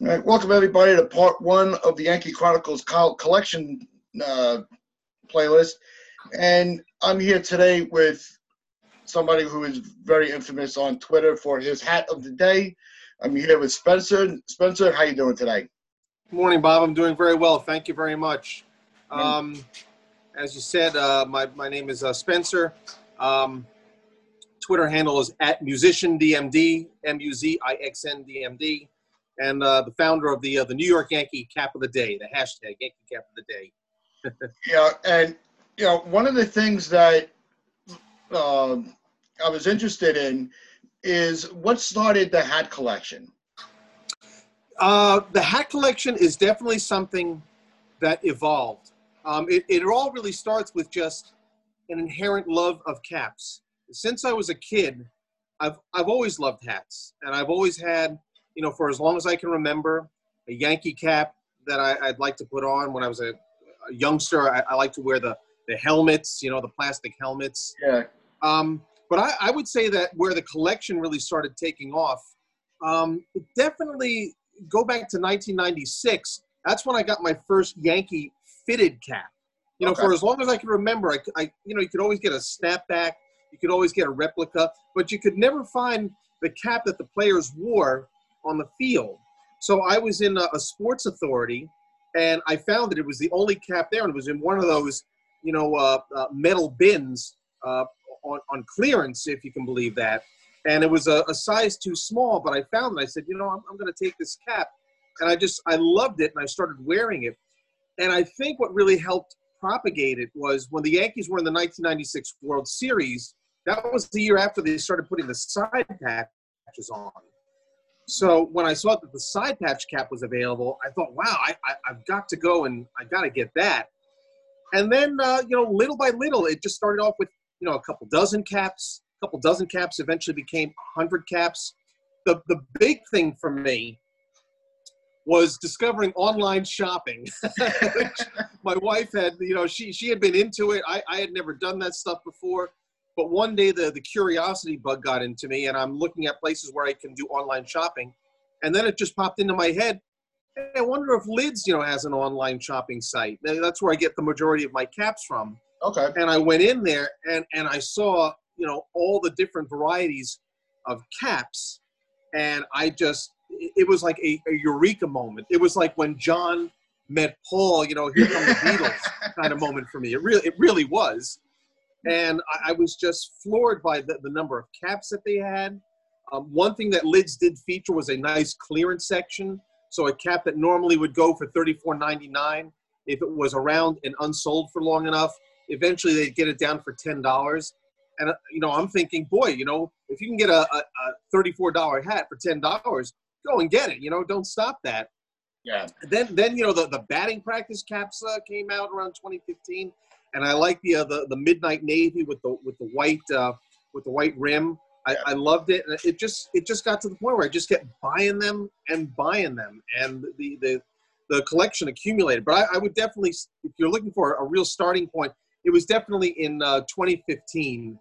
All right, welcome everybody to part one of the Yankee Chronicles collection uh, playlist, and I'm here today with somebody who is very infamous on Twitter for his hat of the day. I'm here with Spencer. Spencer, how you doing today? Good morning, Bob. I'm doing very well. Thank you very much. Um, as you said, uh, my, my name is uh, Spencer. Um, Twitter handle is at musician musiciandmd, M-U-Z-I-X-N-D-M-D, and uh, the founder of the uh, the New York Yankee Cap of the Day, the hashtag Yankee Cap of the Day. Yeah, and you know one of the things that um, I was interested in is what started the hat collection. Uh, the hat collection is definitely something that evolved. Um, it, it all really starts with just an inherent love of caps. Since I was a kid, I've, I've always loved hats. And I've always had, you know, for as long as I can remember, a Yankee cap that I, I'd like to put on when I was a, a youngster. I, I like to wear the, the helmets, you know, the plastic helmets. Yeah. Um, but I, I would say that where the collection really started taking off, um, it definitely go back to 1996. That's when I got my first Yankee fitted cap. You know, Okay. for as long as I can remember, I, I, you know, you could always get a snapback, you could always get a replica, but you could never find the cap that the players wore on the field. So I was in a, a sports authority, and I found that it was the only cap there, and it was in one of those, you know, uh, uh, metal bins uh, on, on clearance, if you can believe that. And it was a, a size too small, but I found it. I said, you know, I'm, I'm going to take this cap, and I just I loved it, and I started wearing it. And I think what really helped propagate it was when the Yankees were in the 1996 World Series. That was the year after they started putting the side patches on. So when I saw that the side patch cap was available, I thought, wow, I, I, I've got to go and I got to get that. And then, uh, you know, little by little, it just started off with, you know, a couple dozen caps, a couple dozen caps eventually became 100 caps. The, the big thing for me was discovering online shopping. my wife had, you know, she, she had been into it. I, I had never done that stuff before. But one day the, the curiosity bug got into me, and I'm looking at places where I can do online shopping. And then it just popped into my head. "Hey, I wonder if Lids, you know, has an online shopping site. That's where I get the majority of my caps from Okay. and I went in there and and I saw you know all the different varieties of caps, and I just it was like a, a eureka moment. It was like when John met Paul, you know, here come the Beatles kind of moment for me. It really it really was, and I, I was just floored by the, the number of caps that they had. Um, one thing that Lids did feature was a nice clearance section. So a cap that normally would go for $34.99, if it was around and unsold for long enough, eventually they'd get it down for ten dollars. And uh, you know, I'm thinking, boy, you know, if you can get a, a, a thirty-four dollar hat for ten dollars, go and get it. You know, don't stop that. Yeah. Then, then you know, the, the batting practice caps uh, came out around 2015, and I like the uh, the the midnight navy with the with the white uh, with the white rim. I, I loved it, and it just it just got to the point where I just kept buying them and buying them, and the the the collection accumulated. But I, I would definitely, if you're looking for a real starting point, it was definitely in uh, 2015,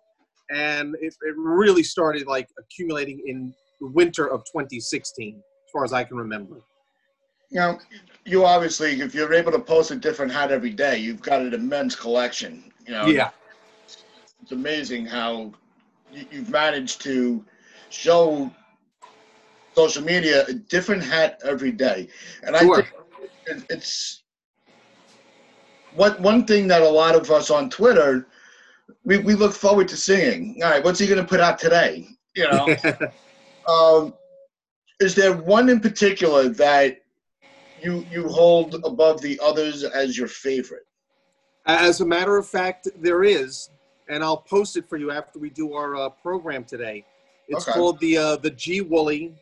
and it, it really started like accumulating in the winter of 2016, as far as I can remember. Now, you obviously, if you're able to post a different hat every day, you've got an immense collection. You know, Yeah, it's amazing how you- you've managed to show social media a different hat every day. And I think it's what one thing that a lot of us on Twitter we, we look forward to seeing. All right, what's he going to put out today? You know, um, is there one in particular that you you hold above the others as your favorite? As a matter of fact, there is, and I'll post it for you after we do our uh, program today. It's Okay. called the uh, the G Woolly.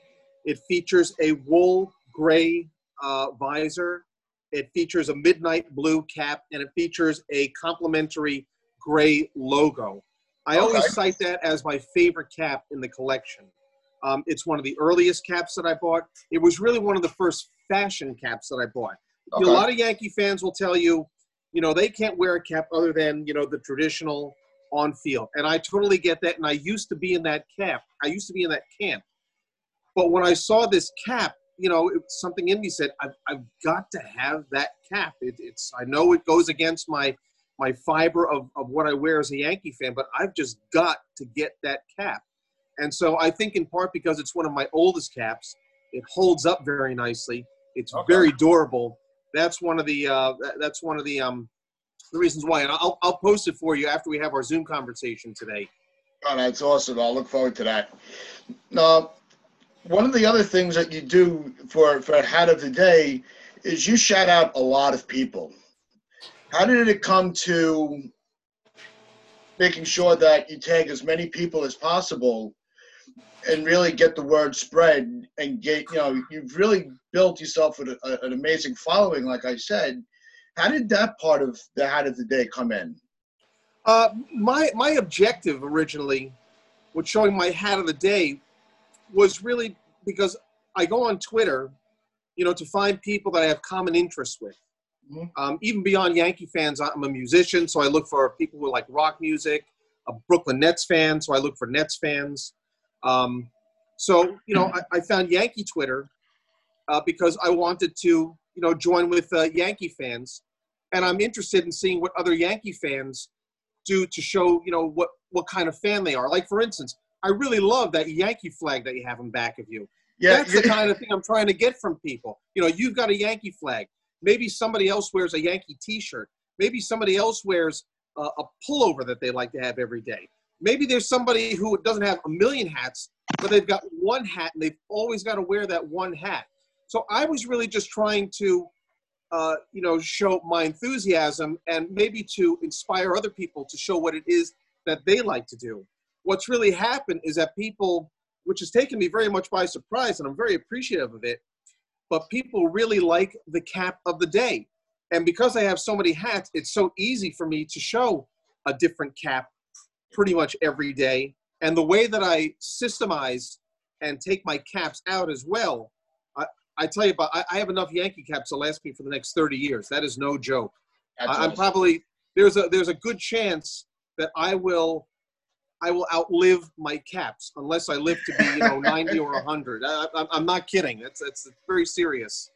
It features a wool gray uh, visor. It features a midnight blue cap, and it features a complimentary gray logo. I Okay. always cite that as my favorite cap in the collection. Um, it's one of the earliest caps that I bought. It was really one of the first fashion caps that I bought. Okay. A lot of Yankee fans will tell you, you know, they can't wear a cap other than, you know, the traditional on field. And I totally get that. And I used to be in that cap. I used to be in that camp. But when I saw this cap, you know, it, something in me said, I've, I've got to have that cap. It, it's, I know it goes against my, my fiber of, of what I wear as a Yankee fan, but I've just got to get that cap. And so I think in part because it's one of my oldest caps, it holds up very nicely. It's Okay. very durable. That's one of the, uh, that's one of the, um, the reasons why. And I'll, I'll post it for you after we have our Zoom conversation today. Oh, that's awesome. I'll look forward to that. Now, one of the other things that you do for for Hat of the Day is you shout out a lot of people. How did it come to making sure that you tag as many people as possible and really get the word spread and get you know you've really built yourself an, a, an amazing following like i said how did that part of the hat of the day come in Uh, my my objective originally, with showing my hat of the day, was really because I go on Twitter, you know, to find people that I have common interests with. Mhm. Um, even beyond Yankee fans, I'm a musician, so I look for people who like rock music. A Brooklyn Nets fan, so I look for Nets fans. Um, so you know, I, I found Yankee Twitter uh, because I wanted to, you know, join with uh, Yankee fans, and I'm interested in seeing what other Yankee fans do to show you know what what kind of fan they are. Like for instance, I really love that Yankee flag that you have in back of you. yeah That's the kind of thing I'm trying to get from people. You know, you've got a Yankee flag. Maybe somebody else wears a Yankee T-shirt. Maybe somebody else wears a, a pullover that they like to have every day. Maybe there's somebody who doesn't have a million hats, but they've got one hat and they've always got to wear that one hat. So I was really just trying to uh, you know, show my enthusiasm and maybe to inspire other people to show what it is that they like to do. What's really happened is that people, which has taken me very much by surprise, and I'm very appreciative of it, but people really like the cap of the day. And because I have so many hats, it's so easy for me to show a different cap pretty much every day. And the way that I systemize and take my caps out as well, I, I tell you, about, I, I have enough Yankee caps to last me for the next 30 years. That is no joke. I, I'm probably there's a there's a good chance that I will I will outlive my caps unless I live to be you know 90 or 100. I, I'm, I'm not kidding. That's that's very serious.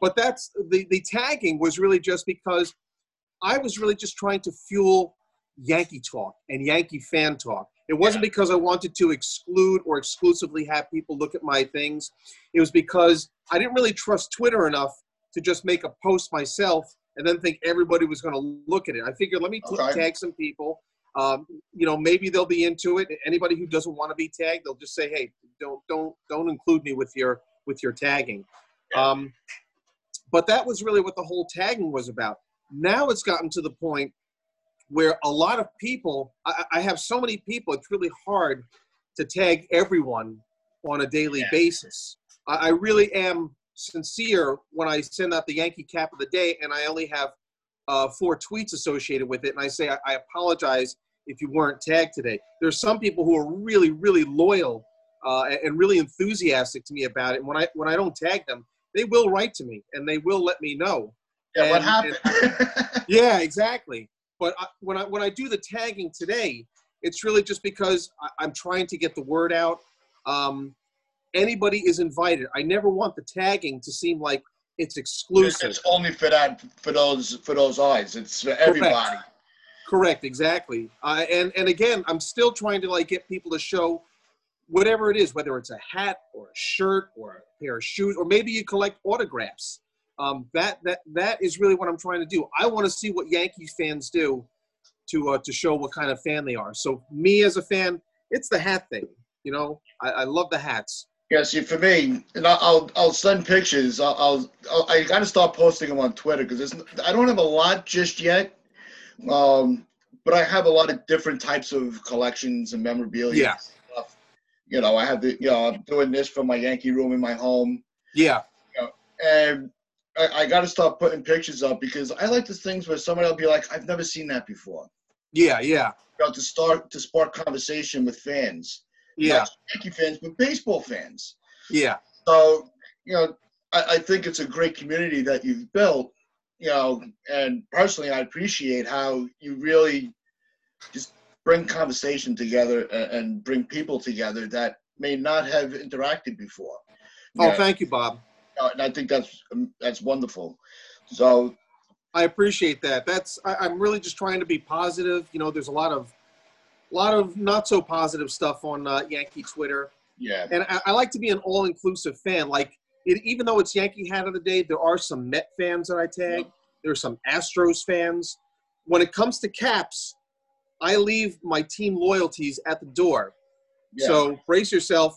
But that's the the tagging was really just because I was really just trying to fuel Yankee talk and Yankee fan talk. It wasn't because I wanted to exclude or exclusively have people look at my things. It was because I didn't really trust Twitter enough to just make a post myself and then think everybody was going to look at it. I figured let me Okay. tag some people. Um, you know, maybe they'll be into it. Anybody who doesn't want to be tagged, they'll just say, "Hey, don't don't don't include me with your with your tagging." Um, but that was really what the whole tagging was about. Now it's gotten to the point where a lot of people, I, I have so many people, it's really hard to tag everyone on a daily Yeah. basis. I, I really am sincere when I send out the Yankee cap of the day and I only have uh, four tweets associated with it. And I say, I, I apologize if you weren't tagged today. There's some people who are really, really loyal uh, and- really enthusiastic to me about it. And when I, when I don't tag them, they will write to me and they will let me know. yeah, what and- happened? Yeah, exactly. But I, when I when I do the tagging today, it's really just because I, I'm trying to get the word out. Um, anybody is invited. I never want the tagging to seem like it's exclusive. it's only for that for those for those eyes. It's for everybody. Correct, exactly. Uh, and and again, I'm still trying to like get people to show whatever it is, whether it's a hat or a shirt or a pair of shoes, or maybe you collect autographs. Um, that that that is really what I'm trying to do. I want to see what Yankees fans do to uh, to show what kind of fan they are. So me as a fan, it's the hat thing. You know, I, I love the hats. Yeah, see, for me, and I'll I'll, send pictures. I'll, I'll, I'll I got to start posting them on Twitter because I don't have a lot just yet, um, but I have a lot of different types of collections and memorabilia. Yeah. and Stuff. You know, I have the you know I'm doing this for my Yankee room in my home, Yeah, and I, I got to start putting pictures up because I like the things where somebody will be like, I've never seen that before. yeah, yeah, You know, to start to spark conversation with fans, yeah, not Yankee fans, but baseball fans. yeah. So, you know, I, I think it's a great community that you've built, you know, and personally, I appreciate how you really just bring conversation together and, and bring people together that may not have interacted before. Oh, Yeah. thank you, Bob. And I think that's um, that's wonderful. So I appreciate that. That's I, I'm really just trying to be positive. You know, there's a lot of a lot of not so positive stuff on uh, Yankee Twitter, yeah, and I, I like to be an all-inclusive fan. Like, it, even though it's Yankee Hat of the Day, there are some Met fans that I tag. There are some Astros fans. When it comes to caps, I leave my team loyalties at the door. yeah, So brace yourself.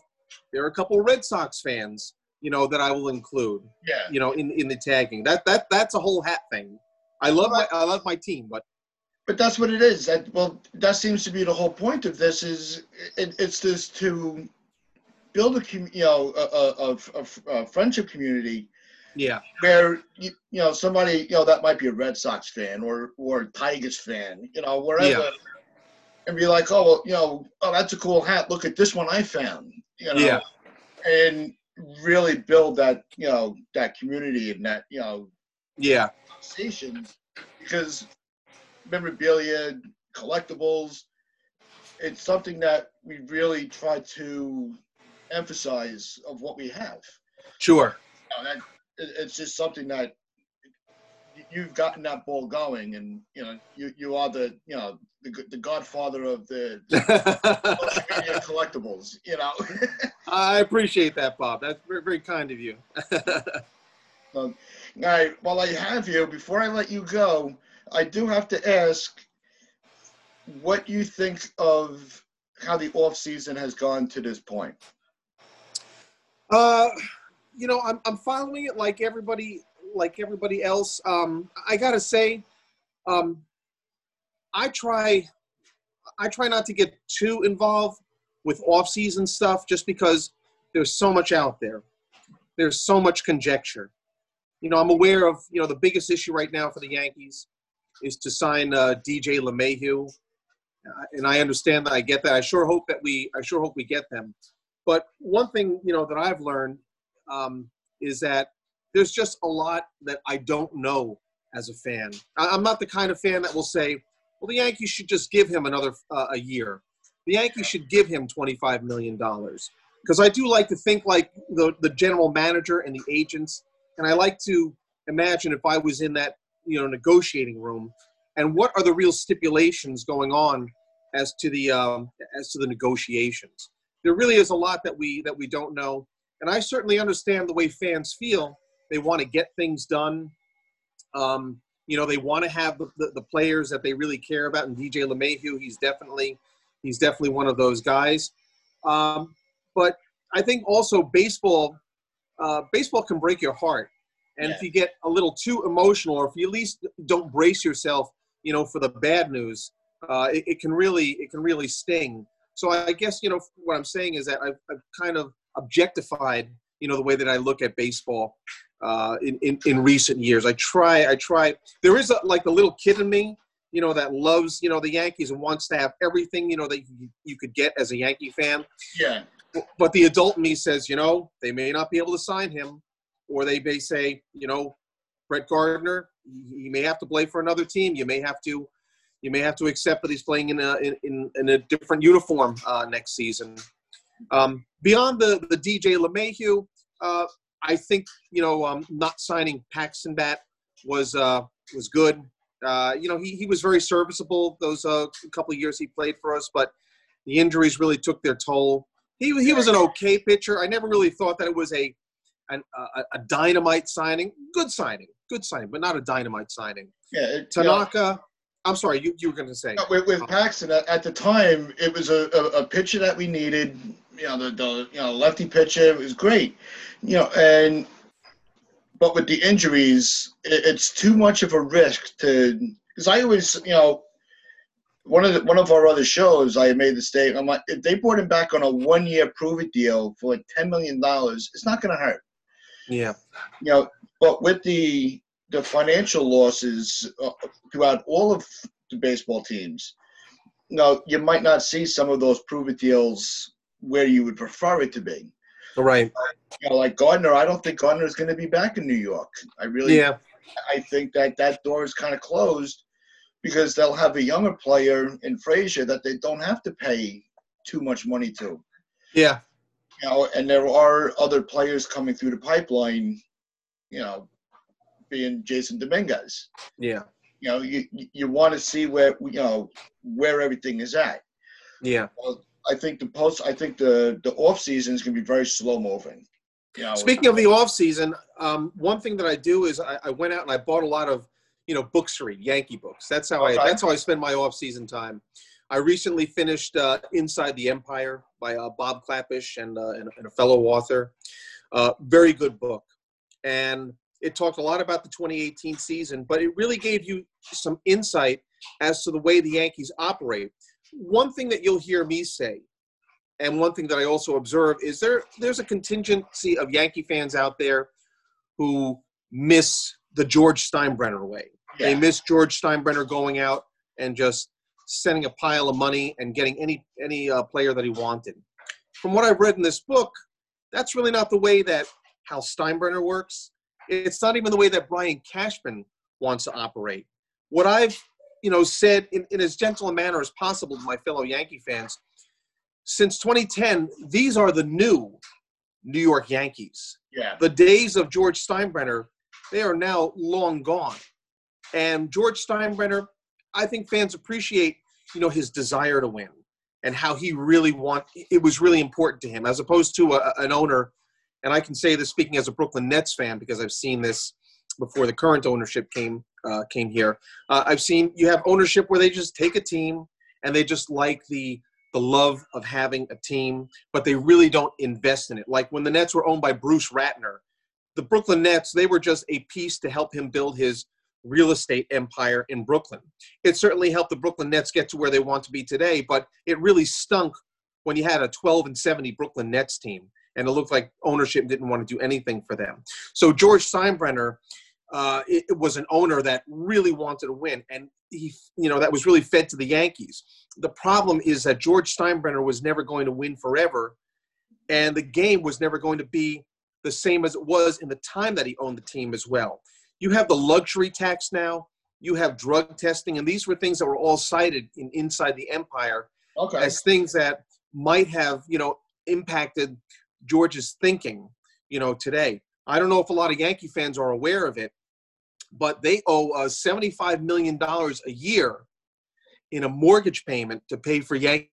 There are a couple Red Sox fans, you know, that I will include, yeah. you know, in, in the tagging. That that that's a whole hat thing. I love my I love my team, but But that's what it is. That well, that seems to be the whole point of this. Is it, it's this to build a com- you know a, a, a, a friendship community yeah, where you, you know somebody you know that might be a Red Sox fan or or a Tigers fan, you know wherever, Yeah. and be like, oh well, you know, oh that's a cool hat. Look at this one I found, you know, Yeah. and really build that you know that community and that you know yeah, stations because memorabilia, collectibles, it's something that we really try to emphasize of what we have. sure. You know, that it- it's just something that you've gotten that ball going, and you know you you are the you know the the godfather of the social media collectibles. You know. I appreciate that, Bob. That's very very kind of you. All right. While I have you, before I let you go, I do have to ask what you think of how the off season has gone to this point. Uh, you know, I'm I'm following it like everybody like everybody else. Um, I gotta say, um, I try I try not to get too involved with off season stuff just because there's so much out there. There's so much conjecture. You know, I'm aware of you know the biggest issue right now for the Yankees is to sign uh, DJ LeMahieu, uh, and I understand that. I get that. I sure hope that we I sure hope we get them. But one thing you know that I've learned um, is that there's just a lot that I don't know as a fan. I'm not the kind of fan that will say, "Well, the Yankees should just give him another uh, a year. The Yankees should give him 25 million dollars." Because I do like to think like the the general manager and the agents, and I like to imagine if I was in that you know negotiating room, and what are the real stipulations going on as to the um, as to the negotiations there really is a lot that we that we don't know and i certainly understand the way fans feel they want to get things done. Um, you know they want to have the, the, the players that they really care about and dj LeMahieu he's definitely he's definitely one of those guys. Um, but i think also baseball uh, baseball can break your heart. And if you get a little too emotional or if you at least don't brace yourself you know for the bad news uh, it, it can really it can really sting. So I guess you know what I'm saying is that I've, I've kind of objectified you know the way that I look at baseball uh, in, in in recent years. I try I try. There is a, like a little kid in me you know that loves you know the Yankees and wants to have everything you know that you, you could get as a Yankee fan. Yeah. But the adult in me says you know they may not be able to sign him, or they may say you know Brett Gardner he may have to play for another team. You may have to you may have to accept that he's playing in a in, in a different uniform uh, next season. Um, beyond the the DJ LeMahieu, uh, I think you know um, not signing Paxton Bat was uh, was good. Uh, you know he, he was very serviceable those uh, couple of years he played for us, but the injuries really took their toll. He he was an okay pitcher. I never really thought that it was a an, a, a dynamite signing. Good signing, good signing, but not a dynamite signing. Yeah. it- Tanaka. I'm sorry, you, you were going to say. with, with uh, Paxton at, at the time, it was a, a, a pitcher that we needed. You know, the, the you know lefty pitcher it was great. You know, and but with the injuries, it, it's too much of a risk to because I always you know one of the, one of our other shows I made the statement. I'm like, if they brought him back on a one year prove it deal for like ten million dollars, it's not going to hurt. Yeah, you know, but with the the financial losses uh, throughout all of the baseball teams, Now, you might not see some of those prove it deals where you would prefer it to be. all right. You know, like Gardner, I don't think Gardner is going to be back in New York. I really, Yeah, I think that that door is kind of closed because they'll have a younger player in Frazier that they don't have to pay too much money to. yeah, You know, and there are other players coming through the pipeline you know, being Jasson Dominguez. Yeah. You know, you you want to see where you know where everything is at. Yeah. Well, I think the post. I think the the off season is going to be very slow moving. You know, Speaking of the off season, um, one thing that I do is I, I went out and I bought a lot of you know books to read, Yankee books. That's how Okay. I that's how I spend my off season time. I recently finished uh, Inside the Empire by uh, Bob Klapisch and, uh, and, and a fellow author. Uh, very good book, and it talked a lot about the 2018 season, but it really gave you some insight as to the way the Yankees operate. One thing that you'll hear me say, and one thing that I also observe is there there's a contingency of Yankee fans out there who miss the George Steinbrenner way. They miss George Steinbrenner going out and just sending a pile of money and getting any any uh, player that he wanted. From what I've read in this book, that's really not the way that Hal Steinbrenner works. It's not even the way that Brian Cashman wants to operate. What I've you know said in, in as gentle a manner as possible to my fellow Yankee fans, since 2010, these are the new New York Yankees yeah, the days of George Steinbrenner, they are now long gone. And George Steinbrenner, I think fans appreciate, you know, his desire to win and how he really want. It was really important to him, as opposed to a, an owner. And I can say this speaking as a Brooklyn Nets fan because I've seen this before the current ownership came uh, came here. Uh, I've seen you have ownership where they just take a team and they just like the the love of having a team, but they really don't invest in it. Like when the Nets were owned by Bruce Ratner, the Brooklyn Nets, they were just a piece to help him build his real estate empire in Brooklyn. It certainly helped the Brooklyn Nets get to where they want to be today, but it really stunk when you had a 12 and 70 Brooklyn Nets team and it looked like ownership didn't want to do anything for them. So George Steinbrenner uh, it, it was an owner that really wanted to win, and he, you know, that was really fed to the Yankees. The problem is that George Steinbrenner was never going to win forever, and the game was never going to be the same as it was in the time that he owned the team as well. You have the luxury tax now. You have drug testing, and these were things that were all cited in inside the empire okay, as things that might have, you know, impacted George's thinking, you know, today. I don't know if a lot of Yankee fans are aware of it, but they owe uh, $75 million a year in a mortgage payment to pay for Yankee.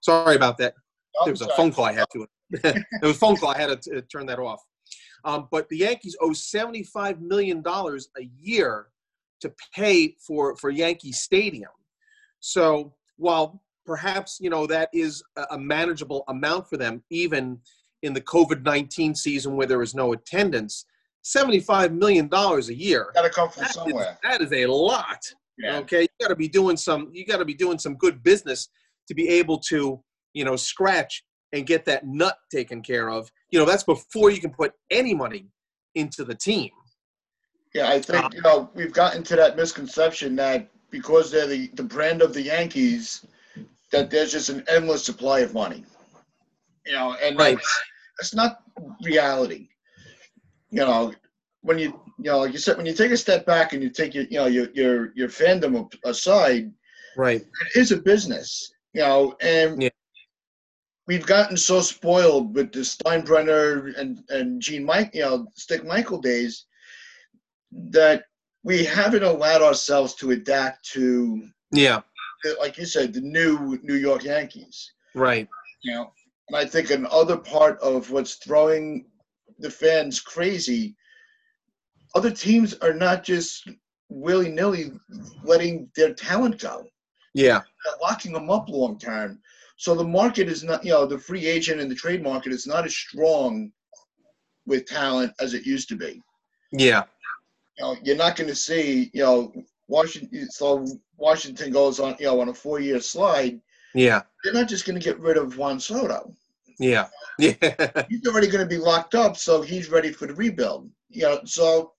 Sorry about that. I'm There was a phone call I had to. there was a phone call. I had to turn that off. Um, but the Yankees owe $75 million a year to pay for, for Yankee Stadium. So while perhaps, you know, that is a- manageable amount for them, even in the COVID-19 season where there is no attendance, $75 million a year. Got to come from That is, somewhere. that is a lot. Yeah, Okay, you got to be doing some. You got to be doing some good business to be able to, you know, scratch and get that nut taken care of. You know, that's before you can put any money into the team. yeah. I think you know we've gotten to that misconception that because they're the the brand of the Yankees, that there's just an endless supply of money. You know, and Right. that's, that's not reality. You know, when you you know, like you said, when you take a step back and you take your you know your your your fandom aside, Right. it is a business, you know, and Yeah. we've gotten so spoiled with the Steinbrenner and and Gene Mike, you know, Stick Michael days that we haven't allowed ourselves to adapt to, Yeah. Like you said, the new New York Yankees. Right. You know, and I think another part of what's throwing the fans crazy, other teams are not just willy nilly letting their talent go Yeah. locking them up long term. So the market is not, you know, the free agent and the trade market is not as strong with talent as it used to be. Yeah. You know, you're not going to see, you know, Washington. So Washington goes on, you know, on a four-year slide. Yeah. They're not just going to get rid of Juan Soto. Yeah. Yeah. He's already going to be locked up, so he's ready for the rebuild. You know, so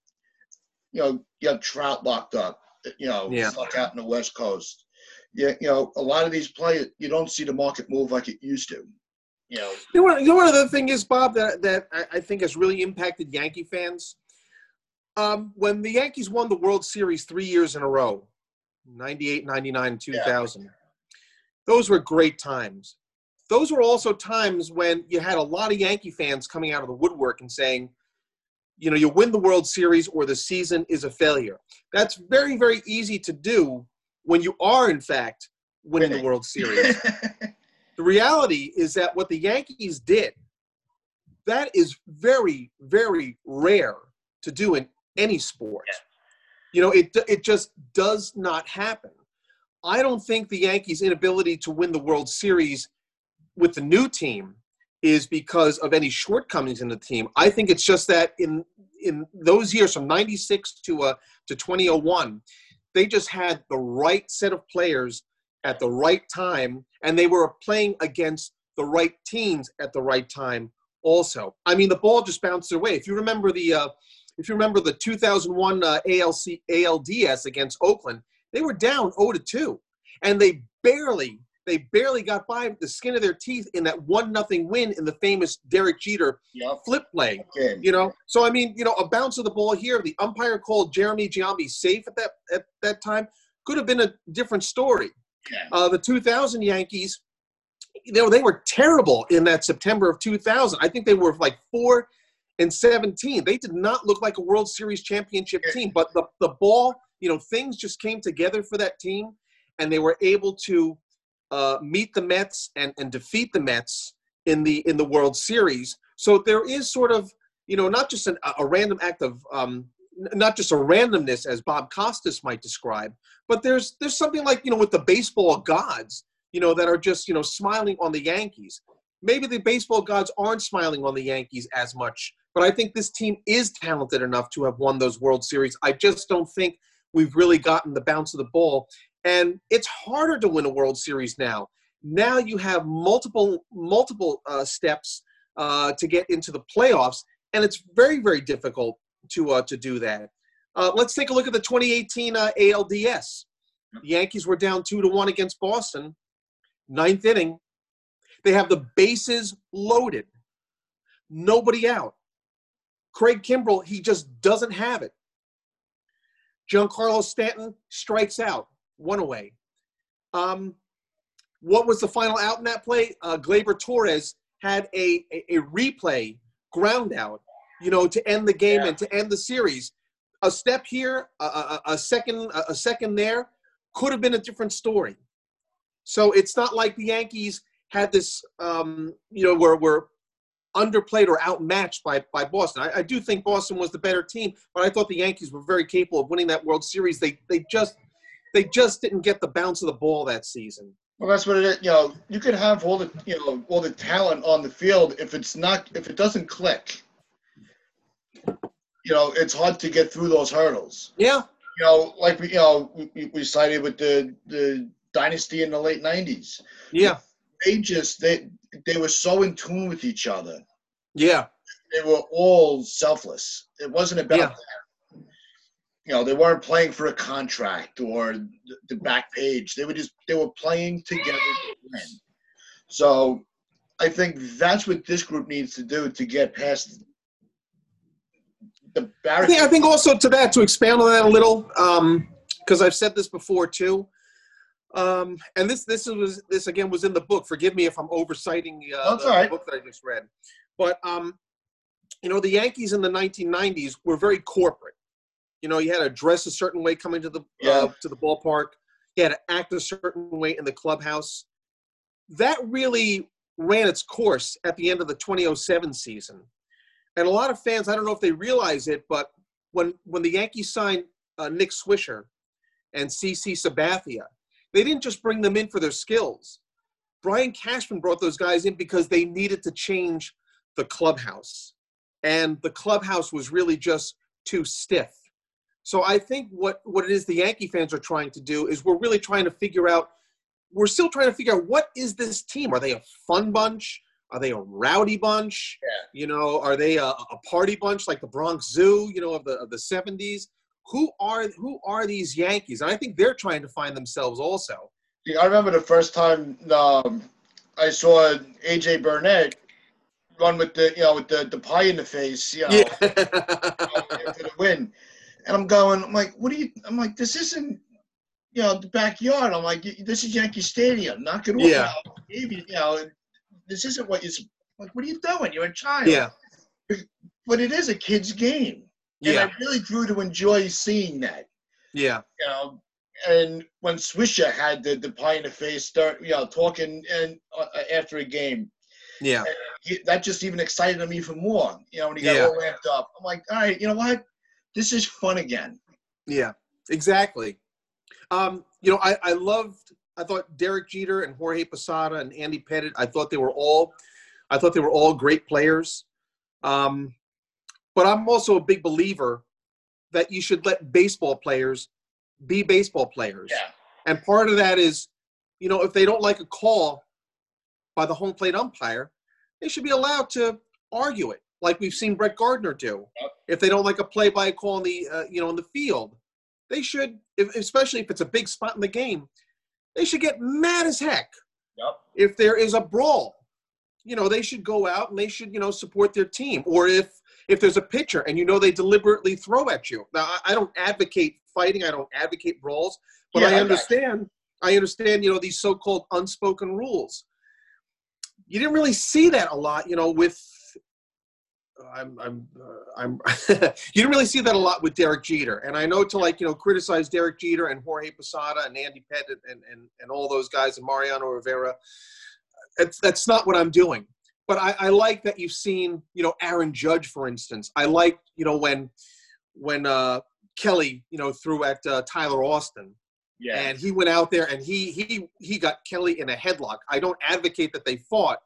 you know, you have Trout locked up. You know, Yeah. stuck out in the West Coast. Yeah, you know, a lot of these players, you don't see the market move like it used to. You know, You know, what, you know what other thing is, Bob, that, that I, I think has really impacted Yankee fans? Um, when the Yankees won the World Series three years in a row, 98, 99, and 2000, those were great times. those were also times when you had a lot of Yankee fans coming out of the woodwork and saying, you know, you win the World Series or the season is a failure. That's very, very easy to do when you are, in fact, winning the World Series. the reality is that what the Yankees did, that is very, very rare to do in any sport. Yeah. You know, it, it just does not happen. I don't think the Yankees' inability to win the World Series with the new team is because of any shortcomings in the team. I think it's just that in in those years from 96 to uh, to 2001, they just had the right set of players at the right time and they were playing against the right teams at the right time also. I mean the ball just bounced their way. If you remember the uh, if you remember the 2001 uh, ALC ALDS against Oakland, they were down 0 to 2 and they barely they barely got by the skin of their teeth in that one nothing win in the famous Derek Jeter yep. flip play. Okay. You know, so I mean, you know, a bounce of the ball here. The umpire called Jeremy Giambi safe at that at that time. Could have been a different story. Yeah. Uh, the 2000 Yankees, you know, they were terrible in that September of 2000. I think they were like four and 17. They did not look like a World Series championship team, but the the ball, you know, things just came together for that team, and they were able to uh, meet the Mets and, and defeat the Mets in the in the World Series. So there is sort of you know not just an, a random act of um, not just a randomness as Bob Costas might describe, but there's there's something like you know with the baseball gods you know that are just you know smiling on the Yankees. Maybe the baseball gods aren't smiling on the Yankees as much, but I think this team is talented enough to have won those World Series. I just don't think we've really gotten the bounce of the ball. And it's harder to win a World Series now. Now you have multiple multiple uh, steps uh, to get into the playoffs, and it's very very difficult to uh, to do that. Uh, let's take a look at the 2018 uh, ALDS. The Yankees were down two to one against Boston. Ninth inning, they have the bases loaded, nobody out. Craig Kimbrel, he just doesn't have it. Giancarlo Stanton strikes out one away. Um, what was the final out in that play? Uh, Gleyber Torres had a, a, a, replay ground out, you know, to end the game yeah. and to end the series. A step here, a, a, a second, a second there, could have been a different story. So it's not like the Yankees had this, um, you know, where we're underplayed or outmatched by, by Boston. I, I, do think Boston was the better team, but I thought the Yankees were very capable of winning that World Series. They they just they just didn't get the bounce of the ball that season. Well, that's what it is. You know, you could have all the you know all the talent on the field if it's not if it doesn't click. You know, it's hard to get through those hurdles. Yeah. You know, like we you know we, we cited with the the dynasty in the late '90s. Yeah. They just they they were so in tune with each other. Yeah. They were all selfless. It wasn't about yeah you know, they weren't playing for a contract or the back page. They were just they were playing together to. So I think that's what this group needs to do to get past the barrier. I think, I think also to that to expand on that a little, because um, I've said this before too. Um, and this this was this again was in the book. Forgive me if I'm oversighting uh, the, right. book that I just read. But um, you know, the Yankees in the 1990s were very corporate you know, you had to dress a certain way coming to the yeah. uh, to the ballpark. You had to act a certain way in the clubhouse. That really ran its course at the end of the 2007 season. And a lot of fans, I don't know if they realize it, but when when the Yankees signed uh, Nick Swisher and CC Sabathia, they didn't just bring them in for their skills. Brian Cashman brought those guys in because they needed to change the clubhouse. And the clubhouse was really just too stiff. So I think what, what it is the Yankee fans are trying to do is we're really trying to figure out, we're still trying to figure out what is this team? Are they a fun bunch? Are they a rowdy bunch? Yeah. You know, are they a, a party bunch like the Bronx Zoo, you know, of the of the 70s? Who are who are these Yankees? And I think they're trying to find themselves also. Yeah, I remember the first time um, I saw AJ Burnett run with the you know with the, the pie in the face, you know, yeah. you know, for the win. And I'm going, I'm like, what are you? I'm like, this isn't, you know, the backyard. I'm like, this is Yankee Stadium. Knock it off. Yeah. You know, this isn't what you like. What are you doing? You're a child. Yeah. But it is a kid's game, and Yeah. I really grew to enjoy seeing that. Yeah. You know, and when Swisher had the the pie in the face, start you know talking and uh, after a game, Yeah. he, that just even excited him even more. You know, when he got Yeah. all ramped up, I'm like, all right, you know what? This is fun again. Yeah, exactly. Um, you know, I, I loved. I thought Derek Jeter and Jorge Posada and Andy Pettitte. I thought they were all. I thought they were all great players. Um, but I'm also a big believer that you should let baseball players be baseball players. Yeah. And part of that is, you know, if they don't like a call by the home plate umpire, they should be allowed to argue it, like we've seen Brett Gardner do. Yep. If they don't like a play by call in the, uh, you know, in the field, they should, if, especially if it's a big spot in the game, they should get mad as heck Yep. if there is a brawl. You know, they should go out and they should, you know, support their team. Or if if there's a pitcher and you know they deliberately throw at you. Now, I, I don't advocate fighting. I don't advocate brawls, but Yeah, I I got you. understand. I understand. You know these so-called unspoken rules. You didn't really see that a lot. You know, with I'm I'm uh, I'm. you didn't really see that a lot with Derek Jeter, and I know to like you know criticize Derek Jeter and Jorge Posada and Andy Pettitte and and, and all those guys and Mariano Rivera. It's, that's not what I'm doing. But I, I like that you've seen you know Aaron Judge, for instance. I like you know when when uh, Kelly you know threw at uh, Tyler Austin Yeah. and he went out there and he he he got Kelly in a headlock. I don't advocate that they fought,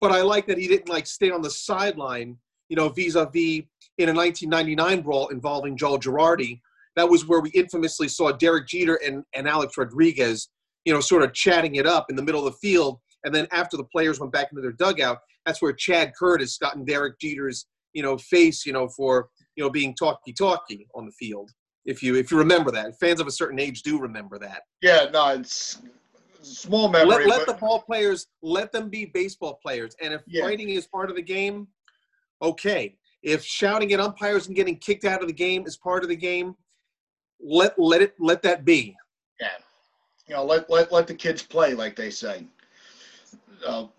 but I like that he didn't like stay on the sideline, you know, vis-a-vis in a 1999 brawl involving Joe Girardi. That was where we infamously saw Derek Jeter and, and Alex Rodriguez, you know, sort of chatting it up in the middle of the field. And then after the players went back into their dugout, that's where Chad Curtis got in Derek Jeter's, you know, face, you know, for you know being talky-talky on the field if you if you remember that. Fans of a certain age do remember that. yeah. No, it's small memory. Let, let the ball players let them be baseball players, and if Yeah. fighting is part of the game, okay. If shouting at umpires and getting kicked out of the game is part of the game, let let it let that be. yeah. You know, let let let the kids play, like they say. So,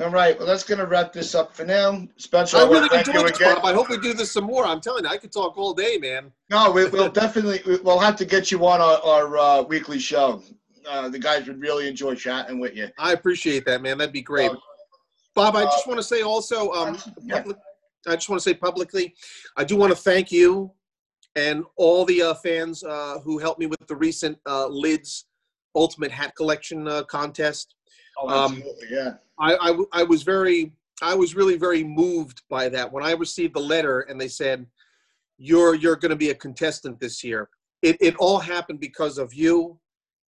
all right. Well, that's gonna wrap this up for now. Spencer, I I really enjoyed this. Bob. I hope we do this some more. I'm telling you, I could talk all day, man. No, we, we'll definitely we- we'll have to get you on our, our uh, weekly show. Uh, the guys would really enjoy chatting with you. I appreciate that, man. That'd be great. Uh, Bob, I just want to say also, um, Yeah. I just want to say publicly, I do want to thank you and all the uh, fans uh, who helped me with the recent uh, Lids Ultimate Hat Collection uh, contest. Oh, Um, yeah. I, I, w- I was very, I was really very moved by that when I received the letter and they said, "You're you're going to be a contestant this year." It it all happened because of you,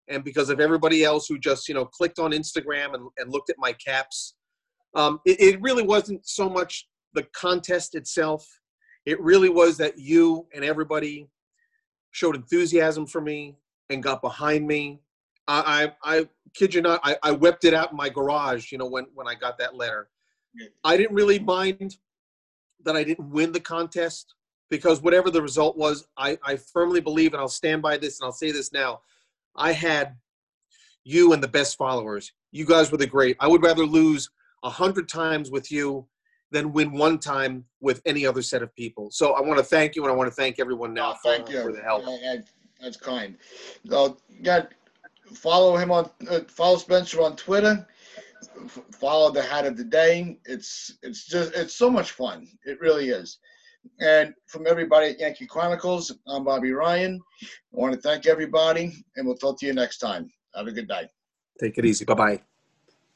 and because of everybody else who just you know clicked on Instagram and, and looked at my caps. Um, it, it really wasn't so much the contest itself. It really was that you and everybody showed enthusiasm for me and got behind me. I, I, I kid you not, I, I wept it out in my garage, you know, when, when I got that letter. I didn't really mind that I didn't win the contest because whatever the result was, I, I firmly believe, and I'll stand by this and I'll say this now, I had you and the best followers. You guys were the great. I would rather lose a hundred times with you than win one time with any other set of people. So I want to thank you and I want to thank everyone now No, thank for, you. for the help. Uh, uh, that's kind. So, yeah, follow him on uh, follow Spencer on Twitter. Follow the hat of the day. It's it's just it's so much fun. It really is. And from everybody at Yankee Chronicles, I'm Bobby Ryan. I want to thank everybody, and we'll talk to you next time. Have a good day. Take it easy. Bye bye.